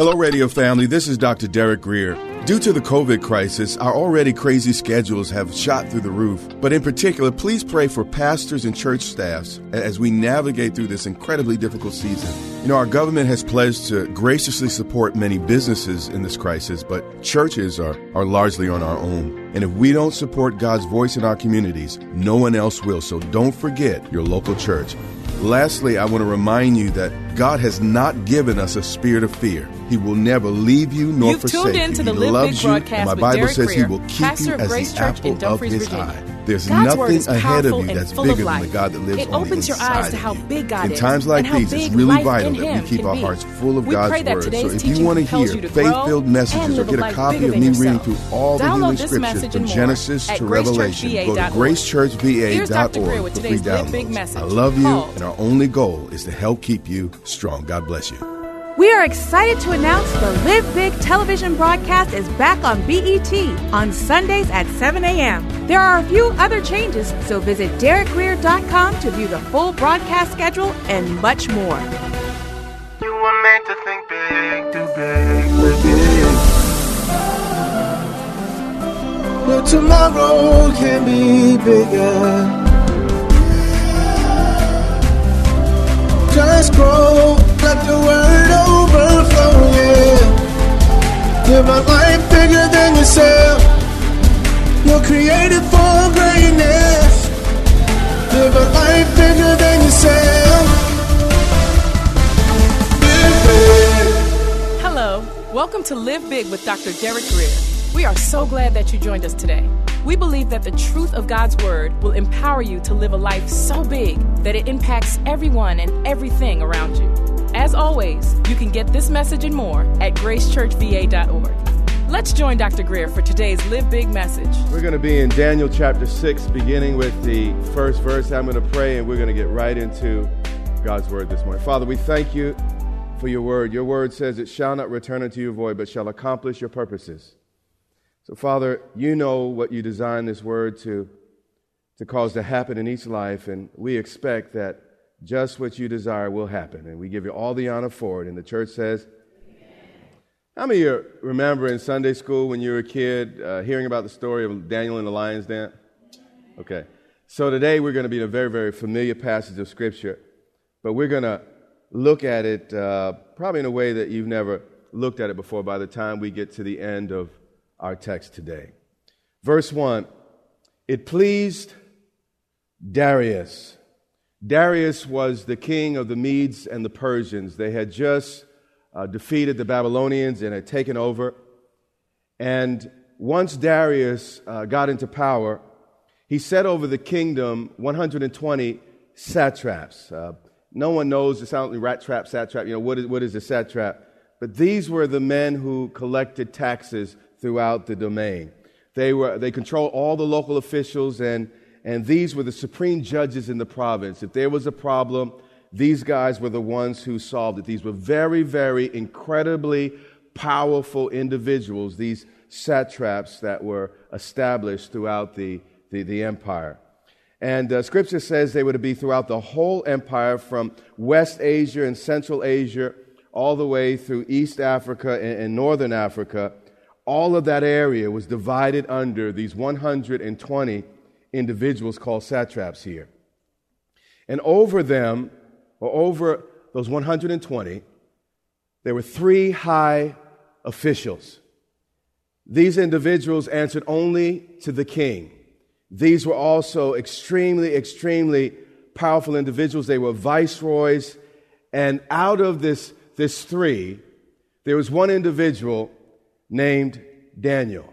Hello, radio family. This is Dr. Derek Grier. Due to the COVID crisis, our already crazy schedules have shot through the roof. But in particular, please pray for pastors and church staffs as we navigate through this incredibly difficult season. You know, our government has pledged to graciously support many businesses in this crisis, but churches are, are largely on our own. And if we don't support God's voice in our communities, no one else will. So don't forget your local church. Lastly, I want to remind you that God has not given us a spirit of fear. He will never leave you nor You've forsake tuned you. in to he the Live loves Big you, broadcast and my Bible Derek says He Grier, will keep pastor you as Grace the Church apple of His Virginia. eye. There's God's nothing ahead of you that's bigger than life. the God that lives It on the opens your eyes to how big God In is times like these, it's really vital that we keep our be. hearts full of We God's word. So if you want to hear you to grow faith-filled messages or get a copy of me yourself. reading through all the Download healing this scriptures from Genesis to Revelation, go to gracechurchva.org. Here's Dr. Grier gracechurchva.org with for free downloads. message. I love you, and our only goal is to help keep you strong. God bless you. We are excited to announce the Live Big television broadcast is back on BET on Sundays at 7 a.m. There are a few other changes, so visit DerekGrier.com to view the full broadcast schedule and much more. You were meant to think big, do big, big. Your tomorrow can be bigger. Just grow, let the word overflow, yeah. Live a life bigger than yourself. You're created for greatness. Live a life bigger than yourself. Hello, welcome to Live Big with Dr. Derek Grier. We are so glad that you joined us today. We believe that the truth of God's Word will empower you to live a life so big that it impacts everyone and everything around you. As always, you can get this message and more at gracechurchva.org. Let's join Dr. Grier for today's Live Big message. We're going to be in Daniel chapter 6, beginning with the first verse. I'm going to pray and we're going to get right into God's word this morning. Father, we thank you for your word. Your word says it shall not return unto you void, but shall accomplish your purposes. So, Father, you know what you designed this word to, to cause to happen in each life, and we expect that just what you desire will happen. And we give you all the honor for it. And the church says, how many of you remember in Sunday school when you were a kid uh, hearing about the story of Daniel and the lion's den? Okay. So today we're going to be in a very, very familiar passage of Scripture, but we're going to look at it uh, probably in a way that you've never looked at it before by the time we get to the end of our text today. Verse 1 It pleased Darius. Darius was the king of the Medes and the Persians. They had just uh, defeated the Babylonians and had taken over. And once Darius uh, got into power, he set over the kingdom 120 satraps. Uh, no one knows the sound like rat trap, satrap. You know what is what is a satrap? But these were the men who collected taxes throughout the domain. They were they controlled all the local officials and and these were the supreme judges in the province. If there was a problem, these guys were the ones who solved it. These were very, very incredibly powerful individuals, these satraps that were established throughout the, the, the empire. And uh, scripture says they were to be throughout the whole empire from West Asia and Central Asia all the way through East Africa and, and Northern Africa. All of that area was divided under these 120 individuals called satraps here. And over them, or over those 120, there were three high officials. These individuals answered only to the king. These were also extremely, extremely powerful individuals. They were viceroys. And out of this, this three, there was one individual named Daniel.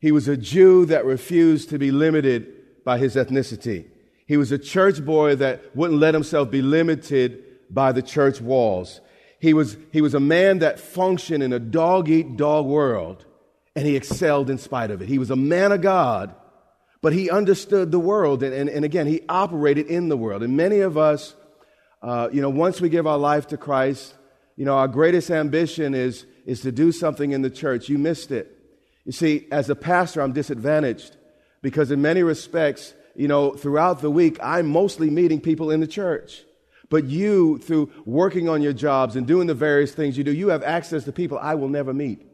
He was a Jew that refused to be limited by his ethnicity. He was a church boy that wouldn't let himself be limited by the church walls. He was, he was a man that functioned in a dog eat dog world, and he excelled in spite of it. He was a man of God, but he understood the world, and, and, and again, he operated in the world. And many of us, uh, you know, once we give our life to Christ, you know, our greatest ambition is, is to do something in the church. You missed it. You see, as a pastor, I'm disadvantaged because, in many respects, you know, throughout the week, I'm mostly meeting people in the church. But you, through working on your jobs and doing the various things you do, you have access to people I will never meet.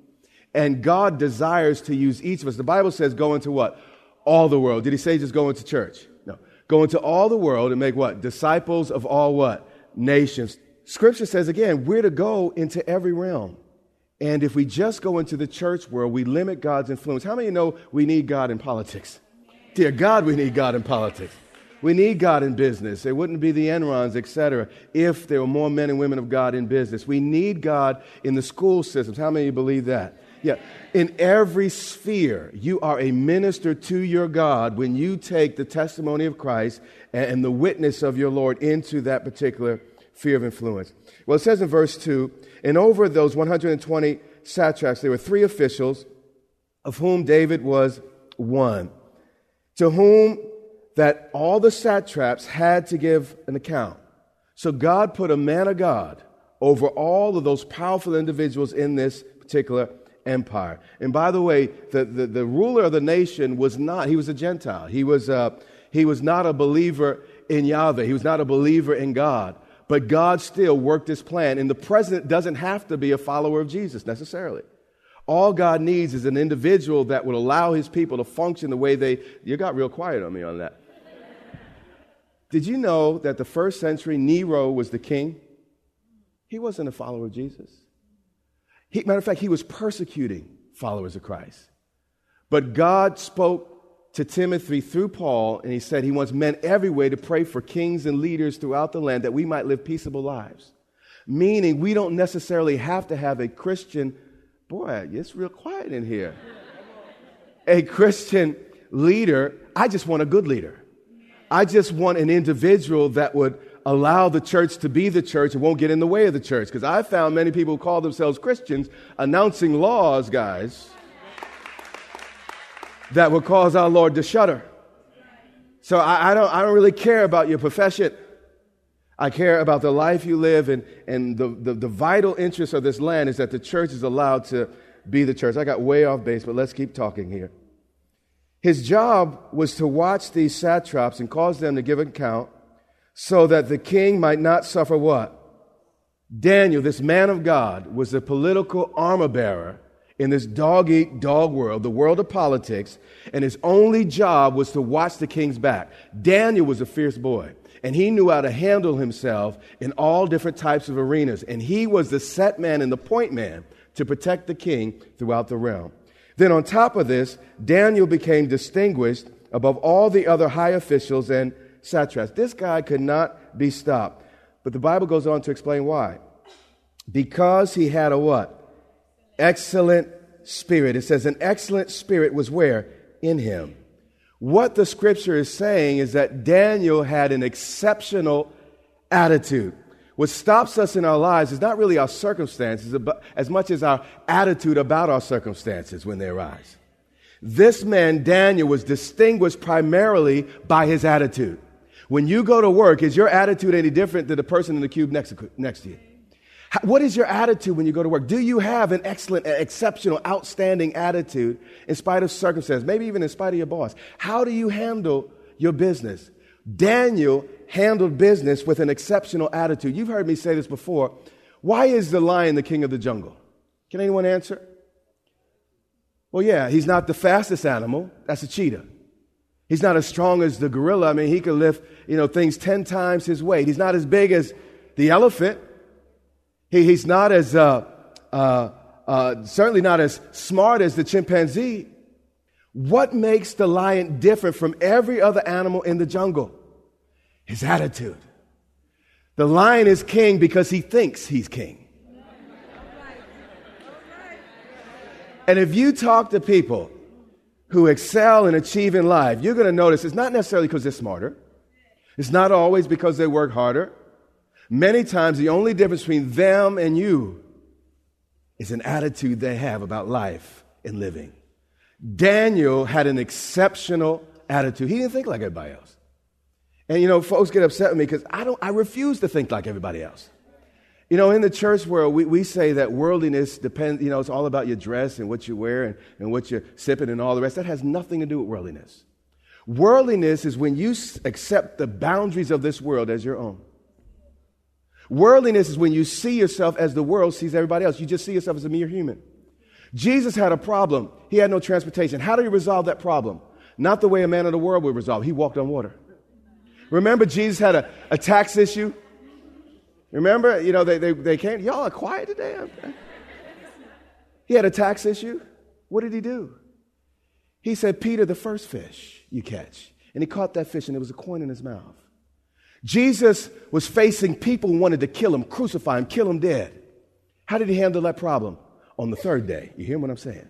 And God desires to use each of us. The Bible says, go into what? All the world. Did he say just go into church? No. Go into all the world and make what? Disciples of all what? Nations. Scripture says again, we're to go into every realm. And if we just go into the church world, we limit God's influence. How many know we need God in politics? Dear God, we need God in politics. We need God in business. It wouldn't be the Enrons, etc., if there were more men and women of God in business. We need God in the school systems. How many believe that? Yeah. In every sphere, you are a minister to your God when you take the testimony of Christ and the witness of your Lord into that particular sphere of influence. Well, it says in verse 2 and over those 120 satraps, there were three officials, of whom David was one, to whom that all the satraps had to give an account. So God put a man of God over all of those powerful individuals in this particular empire. And by the way, the, the, the ruler of the nation was not, he was a Gentile. He was, uh, he was not a believer in Yahweh. He was not a believer in God. But God still worked his plan. And the president doesn't have to be a follower of Jesus necessarily. All God needs is an individual that would allow his people to function the way they. You got real quiet on me on that. Did you know that the first century Nero was the king? He wasn't a follower of Jesus. He, matter of fact, he was persecuting followers of Christ. But God spoke to Timothy through Paul, and he said he wants men everywhere to pray for kings and leaders throughout the land that we might live peaceable lives. Meaning, we don't necessarily have to have a Christian, boy, it's real quiet in here. A Christian leader. I just want a good leader. I just want an individual that would allow the church to be the church and won't get in the way of the church. Because I found many people who call themselves Christians announcing laws, guys, that would cause our Lord to shudder. So I, I, don't, I don't really care about your profession. I care about the life you live, and, and the, the, the vital interest of this land is that the church is allowed to be the church. I got way off base, but let's keep talking here. His job was to watch these satraps and cause them to give account so that the king might not suffer what? Daniel, this man of God, was a political armor bearer in this dog eat dog world, the world of politics, and his only job was to watch the king's back. Daniel was a fierce boy, and he knew how to handle himself in all different types of arenas, and he was the set man and the point man to protect the king throughout the realm. Then, on top of this, Daniel became distinguished above all the other high officials and satraps. This guy could not be stopped. But the Bible goes on to explain why. Because he had a what? Excellent spirit. It says an excellent spirit was where? In him. What the scripture is saying is that Daniel had an exceptional attitude. What stops us in our lives is not really our circumstances as much as our attitude about our circumstances when they arise. This man, Daniel, was distinguished primarily by his attitude. When you go to work, is your attitude any different than the person in the cube next to, next to you? What is your attitude when you go to work? Do you have an excellent, exceptional, outstanding attitude in spite of circumstances, maybe even in spite of your boss? How do you handle your business? Daniel handled business with an exceptional attitude. You've heard me say this before. Why is the lion the king of the jungle? Can anyone answer? Well, yeah, he's not the fastest animal. That's a cheetah. He's not as strong as the gorilla. I mean, he can lift, you know, things 10 times his weight. He's not as big as the elephant. He, he's not as, uh, uh, uh, certainly not as smart as the chimpanzee. What makes the lion different from every other animal in the jungle? His attitude. The lion is king because he thinks he's king. And if you talk to people who excel and achieve in life, you're going to notice it's not necessarily because they're smarter. It's not always because they work harder. Many times, the only difference between them and you is an attitude they have about life and living. Daniel had an exceptional attitude. He didn't think like everybody else. And you know, folks get upset with me because I don't I refuse to think like everybody else. You know, in the church world, we, we say that worldliness depends, you know, it's all about your dress and what you wear and, and what you're sipping and all the rest. That has nothing to do with worldliness. Worldliness is when you accept the boundaries of this world as your own. Worldliness is when you see yourself as the world sees everybody else. You just see yourself as a mere human. Jesus had a problem. He had no transportation. How did he resolve that problem? Not the way a man of the world would resolve. He walked on water. Remember, Jesus had a, a tax issue? Remember, you know, they, they, they came, y'all are quiet today. He had a tax issue. What did he do? He said, Peter, the first fish you catch. And he caught that fish, and there was a coin in his mouth. Jesus was facing people who wanted to kill him, crucify him, kill him dead. How did he handle that problem? On the third day. You hear what I'm saying?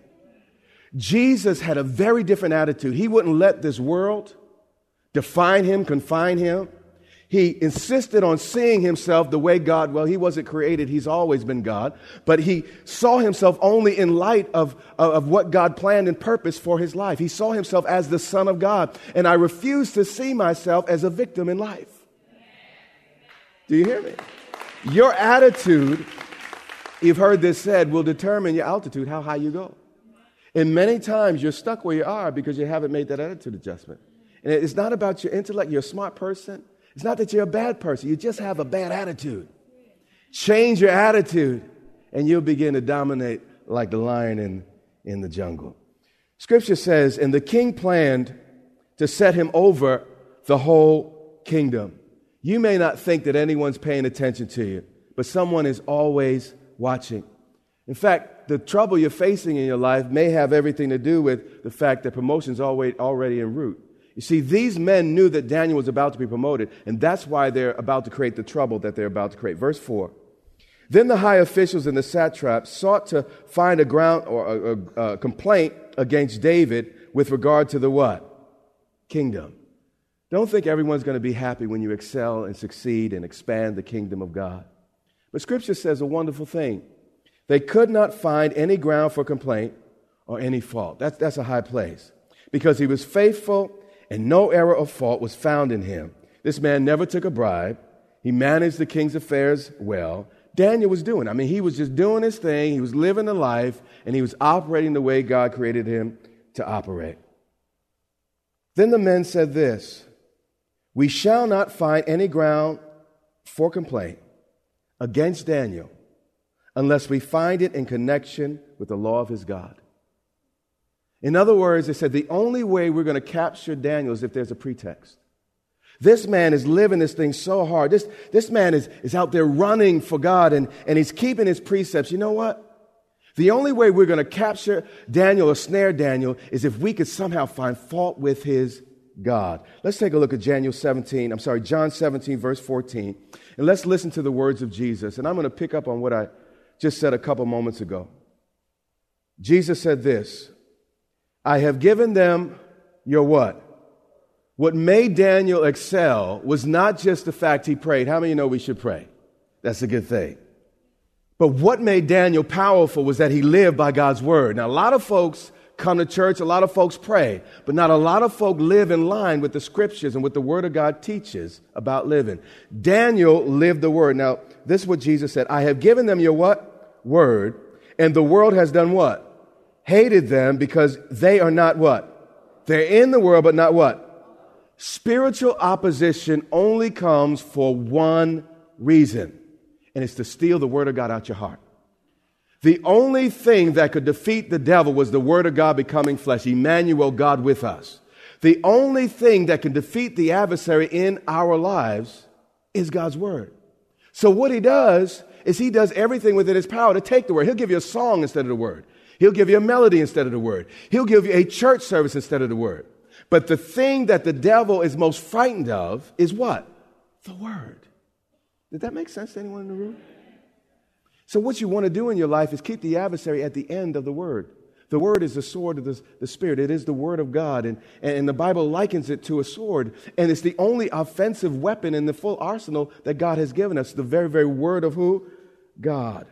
Jesus had a very different attitude. He wouldn't let this world define him, confine him. He insisted on seeing himself the way God, well, he wasn't created, he's always been God, but he saw himself only in light of, of what God planned and purposed for his life. He saw himself as the Son of God, and I refuse to see myself as a victim in life. Do you hear me? Your attitude, you've heard this said, will determine your altitude, how high you go. And many times you're stuck where you are because you haven't made that attitude adjustment. And it's not about your intellect, you're a smart person. It's not that you're a bad person, you just have a bad attitude. Change your attitude, and you'll begin to dominate like the lion in, in the jungle. Scripture says, and the king planned to set him over the whole kingdom. You may not think that anyone's paying attention to you, but someone is always watching. In fact, the trouble you're facing in your life may have everything to do with the fact that promotion's already, already en route. You see, these men knew that Daniel was about to be promoted, and that's why they're about to create the trouble that they're about to create. Verse 4. Then the high officials and the satraps sought to find a ground or a, a, a complaint against David with regard to the what? Kingdom. Don't think everyone's going to be happy when you excel and succeed and expand the kingdom of God. But Scripture says a wonderful thing. They could not find any ground for complaint or any fault. That's, that's a high place. Because he was faithful and no error or fault was found in him. This man never took a bribe. He managed the king's affairs well. Daniel was doing. I mean, he was just doing his thing. He was living the life, and he was operating the way God created him to operate. Then the men said this We shall not find any ground for complaint against Daniel unless we find it in connection with the law of his God. In other words, they said the only way we're going to capture Daniel is if there's a pretext. This man is living this thing so hard. This, this man is, is out there running for God and, and he's keeping his precepts. You know what? The only way we're going to capture Daniel or snare Daniel is if we could somehow find fault with his God. Let's take a look at Daniel 17, I'm sorry, John 17, verse 14. And let's listen to the words of Jesus. And I'm going to pick up on what I just said a couple moments ago. Jesus said this I have given them your what? What made Daniel excel was not just the fact he prayed. How many know we should pray? That's a good thing. But what made Daniel powerful was that he lived by God's word. Now, a lot of folks come to church, a lot of folks pray, but not a lot of folk live in line with the scriptures and what the word of God teaches about living. Daniel lived the word. Now, this is what Jesus said I have given them your what? Word, and the world has done what? hated them because they are not what? They're in the world, but not what? Spiritual opposition only comes for one reason, and it's to steal the word of God out your heart. The only thing that could defeat the devil was the word of God becoming flesh, Emmanuel, God with us. The only thing that can defeat the adversary in our lives is God's word. So what he does is he does everything within his power to take the word. He'll give you a song instead of the word. He'll give you a melody instead of the word. He'll give you a church service instead of the word. But the thing that the devil is most frightened of is what? The word. Did that make sense to anyone in the room? So, what you want to do in your life is keep the adversary at the end of the word. The word is the sword of the, the Spirit. It is the word of God. And, and the Bible likens it to a sword. And it's the only offensive weapon in the full arsenal that God has given us. The very, very word of who? God.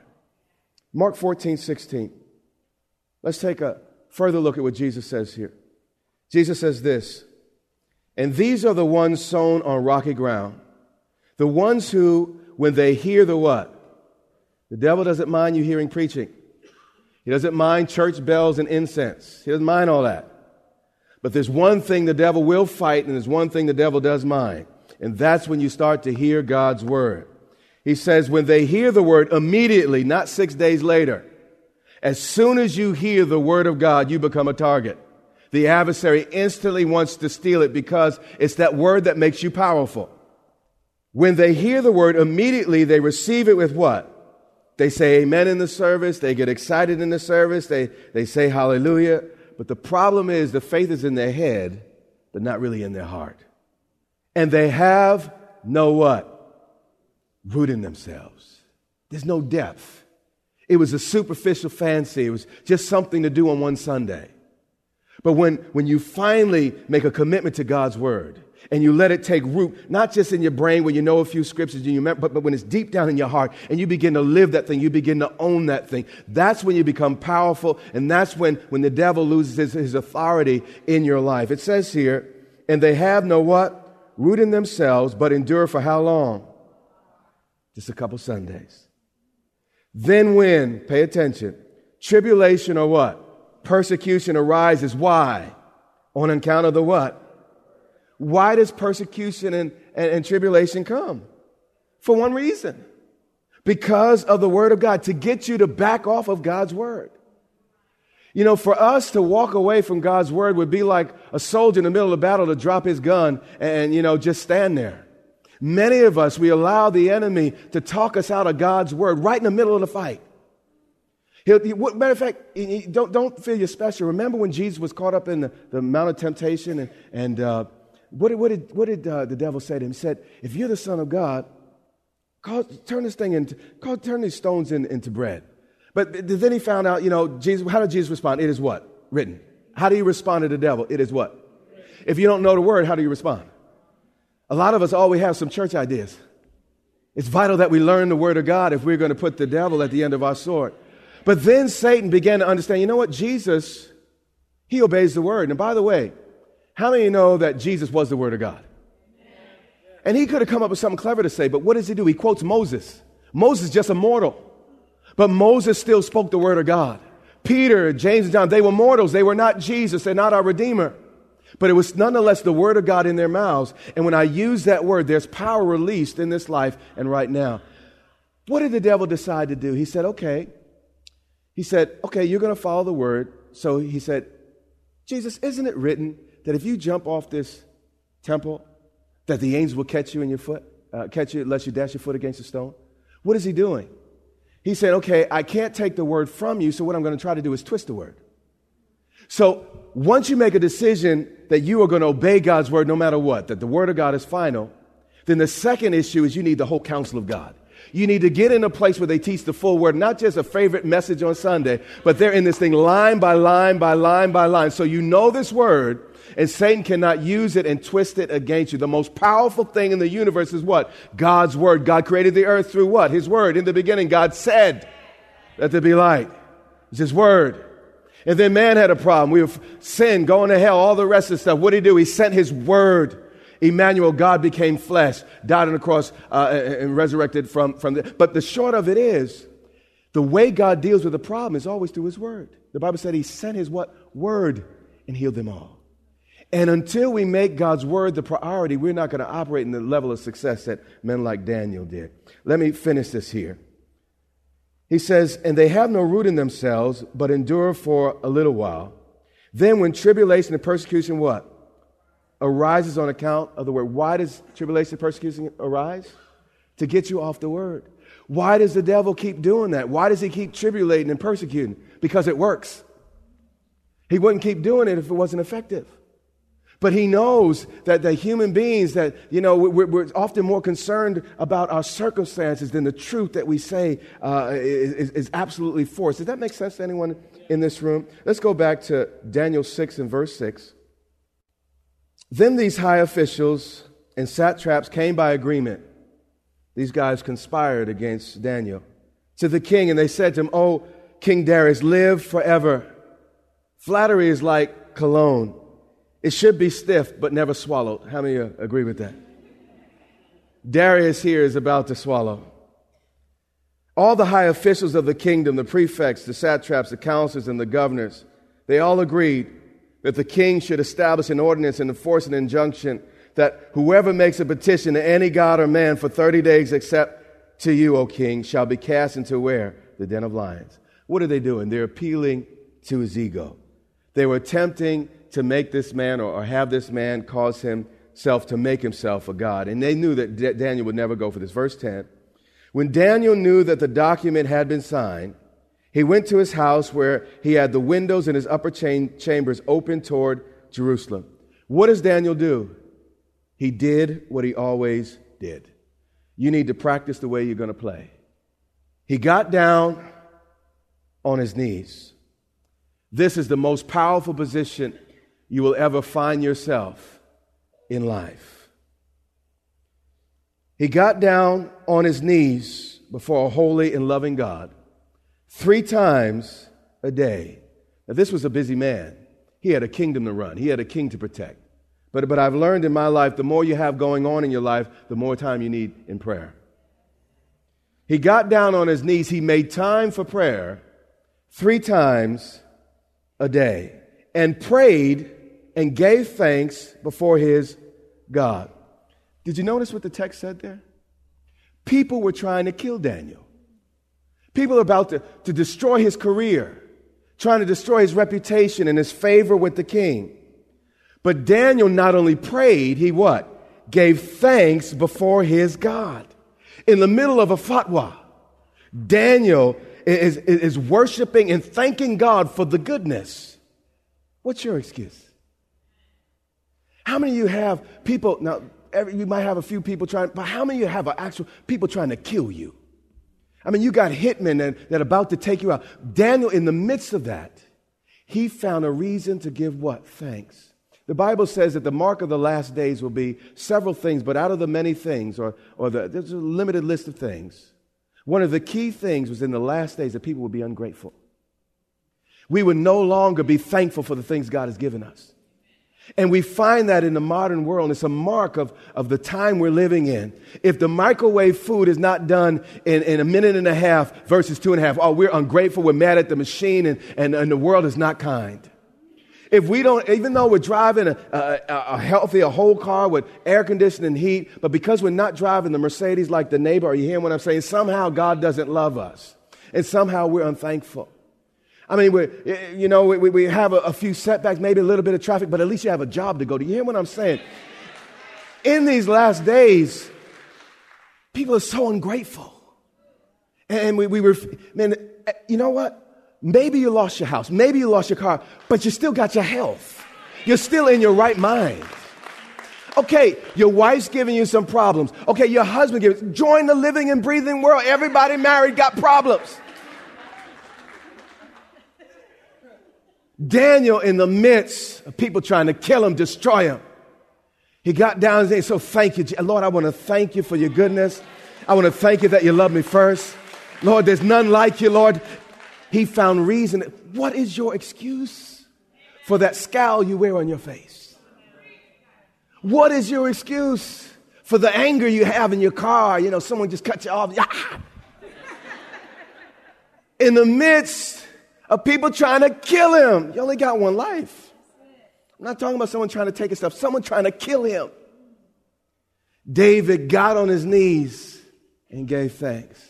Mark 14, 16. Let's take a further look at what Jesus says here. Jesus says this, and these are the ones sown on rocky ground. The ones who, when they hear the what? The devil doesn't mind you hearing preaching. He doesn't mind church bells and incense. He doesn't mind all that. But there's one thing the devil will fight, and there's one thing the devil does mind. And that's when you start to hear God's word. He says, when they hear the word immediately, not six days later, as soon as you hear the word of God, you become a target. The adversary instantly wants to steal it because it's that word that makes you powerful. When they hear the word, immediately they receive it with what? They say amen in the service. They get excited in the service. They, they say hallelujah. But the problem is the faith is in their head, but not really in their heart. And they have no what? Root in themselves. There's no depth. It was a superficial fancy. It was just something to do on one Sunday. But when, when you finally make a commitment to God's word and you let it take root, not just in your brain when you know a few scriptures, and you remember, but, but when it's deep down in your heart and you begin to live that thing, you begin to own that thing. That's when you become powerful, and that's when, when the devil loses his, his authority in your life. It says here, and they have no what? Root in themselves, but endure for how long? Just a couple Sundays. Then when, pay attention, tribulation or what? Persecution arises. Why? On account of the what? Why does persecution and, and, and tribulation come? For one reason. Because of the word of God, to get you to back off of God's word. You know, for us to walk away from God's word would be like a soldier in the middle of battle to drop his gun and, you know, just stand there. Many of us, we allow the enemy to talk us out of God's word right in the middle of the fight. He'll, he, matter of fact, he, don't, don't feel you're special. Remember when Jesus was caught up in the, the Mount of Temptation and, and uh, what did, what did, what did uh, the devil say to him? He said, If you're the Son of God, call, turn this thing into, call, turn these stones in, into bread. But then he found out, you know, Jesus, how did Jesus respond? It is what? Written. How do you respond to the devil? It is what? If you don't know the word, how do you respond? A lot of us always have some church ideas. It's vital that we learn the Word of God if we're going to put the devil at the end of our sword. But then Satan began to understand you know what? Jesus, he obeys the Word. And by the way, how many know that Jesus was the Word of God? And he could have come up with something clever to say, but what does he do? He quotes Moses. Moses just a mortal. But Moses still spoke the Word of God. Peter, James, and John, they were mortals. They were not Jesus. They're not our Redeemer. But it was nonetheless the word of God in their mouths. And when I use that word, there's power released in this life and right now. What did the devil decide to do? He said, okay. He said, okay, you're going to follow the word. So he said, Jesus, isn't it written that if you jump off this temple, that the angels will catch you in your foot, uh, catch you unless you dash your foot against a stone? What is he doing? He said, okay, I can't take the word from you, so what I'm going to try to do is twist the word. So once you make a decision that you are going to obey God's word no matter what, that the word of God is final, then the second issue is you need the whole counsel of God. You need to get in a place where they teach the full word, not just a favorite message on Sunday, but they're in this thing line by line by line by line. So you know this word, and Satan cannot use it and twist it against you. The most powerful thing in the universe is what? God's word. God created the earth through what? His word. In the beginning, God said, Let there be light. It's His word. And then man had a problem. We have sin, going to hell, all the rest of the stuff. What did he do? He sent his word. Emmanuel, God became flesh, died on the cross, uh, and resurrected from, from the. But the short of it is, the way God deals with the problem is always through his word. The Bible said he sent his what? Word and healed them all. And until we make God's word the priority, we're not going to operate in the level of success that men like Daniel did. Let me finish this here. He says, And they have no root in themselves, but endure for a little while. Then, when tribulation and persecution, what? Arises on account of the word. Why does tribulation persecution arise? To get you off the word. Why does the devil keep doing that? Why does he keep tribulating and persecuting? Because it works. He wouldn't keep doing it if it wasn't effective. But he knows that the human beings that, you know, we're, we're, often more concerned about our circumstances than the truth that we say uh, is, is absolutely for us. Does that make sense to anyone in this room? Let's go back to Daniel 6 and verse 6. Then these high officials and satraps came by agreement. These guys conspired against Daniel to the king, and they said to him, Oh, King Darius, live forever. Flattery is like cologne. It should be stiff, but never swallowed. How many agree with that? Darius here is about to swallow. All the high officials of the kingdom, the prefects, the satraps, the counselors, and the governors, they all agreed that the king should establish an ordinance and enforce an injunction that whoever makes a petition to any god or man for 30 days except to you, O king, shall be cast into where? The den of lions. What are they doing? They're appealing to his ego. They were attempting to make this man or, have this man cause himself to make himself a god. And they knew that Daniel would never go for this. Verse 10 When Daniel knew that the document had been signed, he went to his house where he had the windows in his upper chambers open toward Jerusalem. What does Daniel do? He did what he always did. You need to practice the way you're going to play. He got down on his knees. This is the most powerful position you will ever find yourself in life. He got down on his knees before a holy and loving God three times a day. Now, this was a busy man. He had a kingdom to run, he had a king to protect. But, but I've learned in my life the more you have going on in your life, the more time you need in prayer. He got down on his knees. He made time for prayer three times a day and prayed and gave thanks before his God. Did you notice what the text said there? People were trying to kill Daniel. People are about to, to destroy his career, trying to destroy his reputation and his favor with the king. But Daniel not only prayed, he what? Gave thanks before his God. In the middle of a fatwa, Daniel is, is, is worshiping and thanking God for the goodness. What's your excuse? How many of you have people, now, every, you might have a few people trying, but how many of you have actual people trying to kill you? I mean, you got hitmen that, that about to take you out. Daniel, in the midst of that, he found a reason to give what? Thanks. The Bible says that the mark of the last days will be several things, but out of the many things, or, or the, there's a limited list of things, one of the key things was in the last days that people would be ungrateful. We would no longer be thankful for the things God has given us. And we find that in the modern world. It's a mark of, of the time we're living in. If the microwave food is not done in, in a minute and a half versus two and a half, oh, we're ungrateful, we're mad at the machine, and, and, and the world is not kind. If we don't, even though we're driving a, a, a, healthy, a whole car with air conditioning and heat, but because we're not driving the Mercedes like the neighbor, are you hearing what I'm saying? Somehow God doesn't love us. And somehow we're unthankful. I mean, we, you know, we, we have a, a few setbacks, maybe a little bit of traffic, but at least you have a job to go to. You hear what I'm saying? In these last days, people are so ungrateful. And we, we were, man, eh, you know what? Maybe you lost your house. Maybe you lost your car, but you still got your health. You're still in your right mind. Okay, your wife's giving you some problems. Okay, your husband gives. Join the living and breathing world. Everybody married got problems. Daniel, in the midst of people trying to kill him, destroy him, he got down and said, So thank you, Lord. I want to thank you for your goodness. I want to thank you that you love me first. Lord, there's none like you, Lord. He found reason. What is your excuse for that scowl you wear on your face? What is your excuse for the anger you have in your car? You know, someone just cut you off. In the midst of people trying to kill him, you only got one life. I'm not talking about someone trying to take his stuff, someone trying to kill him. David got on his knees and gave thanks.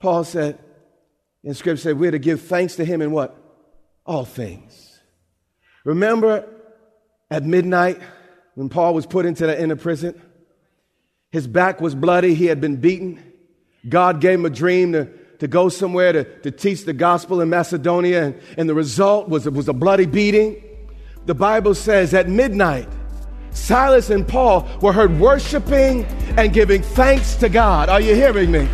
Paul said, in Scripture said we're to give thanks to Him in what? All things. Remember at midnight when Paul was put into the inner prison? His back was bloody, he had been beaten. God gave him a dream to, to go somewhere to, to teach the gospel in Macedonia, and, and the result was, was a bloody beating. The Bible says at midnight, Silas and Paul were heard worshiping and giving thanks to God. Are you hearing me?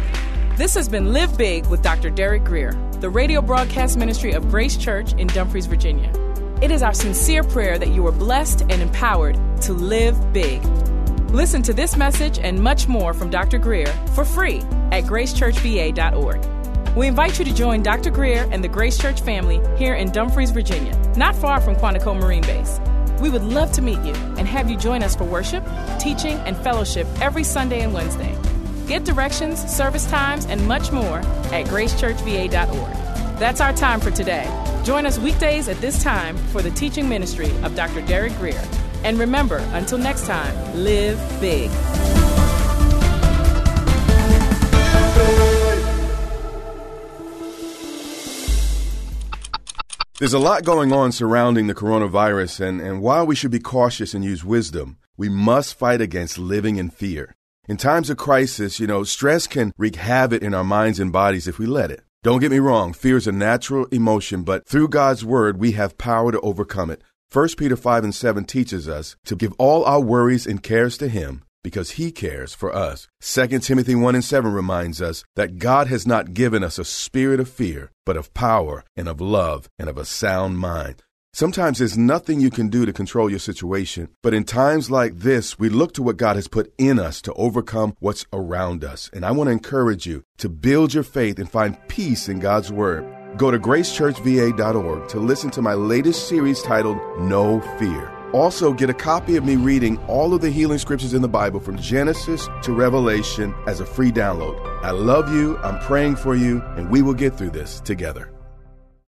This has been Live Big with Dr. Derek Grier, the radio broadcast ministry of Grace Church in Dumfries, Virginia. It is our sincere prayer that you are blessed and empowered to live big. Listen to this message and much more from Dr. Grier for free at gracechurchva.org. We invite you to join Dr. Grier and the Grace Church family here in Dumfries, Virginia, not far from Quantico Marine Base. We would love to meet you and have you join us for worship, teaching, and fellowship every Sunday and Wednesday. Get directions, service times, and much more at gracechurchva.org. That's our time for today. Join us weekdays at this time for the teaching ministry of Dr. Derek Grier. And remember, until next time, live big. There's a lot going on surrounding the coronavirus, and, and while we should be cautious and use wisdom, we must fight against living in fear. In times of crisis, you know, stress can wreak havoc in our minds and bodies if we let it. Don't get me wrong, fear is a natural emotion, but through God's word, we have power to overcome it. 1 Peter 5 and 7 teaches us to give all our worries and cares to Him because He cares for us. 2 Timothy 1 and 7 reminds us that God has not given us a spirit of fear, but of power and of love and of a sound mind. Sometimes there's nothing you can do to control your situation, but in times like this, we look to what God has put in us to overcome what's around us. And I want to encourage you to build your faith and find peace in God's Word. Go to gracechurchva.org to listen to my latest series titled No Fear. Also, get a copy of me reading all of the healing scriptures in the Bible from Genesis to Revelation as a free download. I love you, I'm praying for you, and we will get through this together.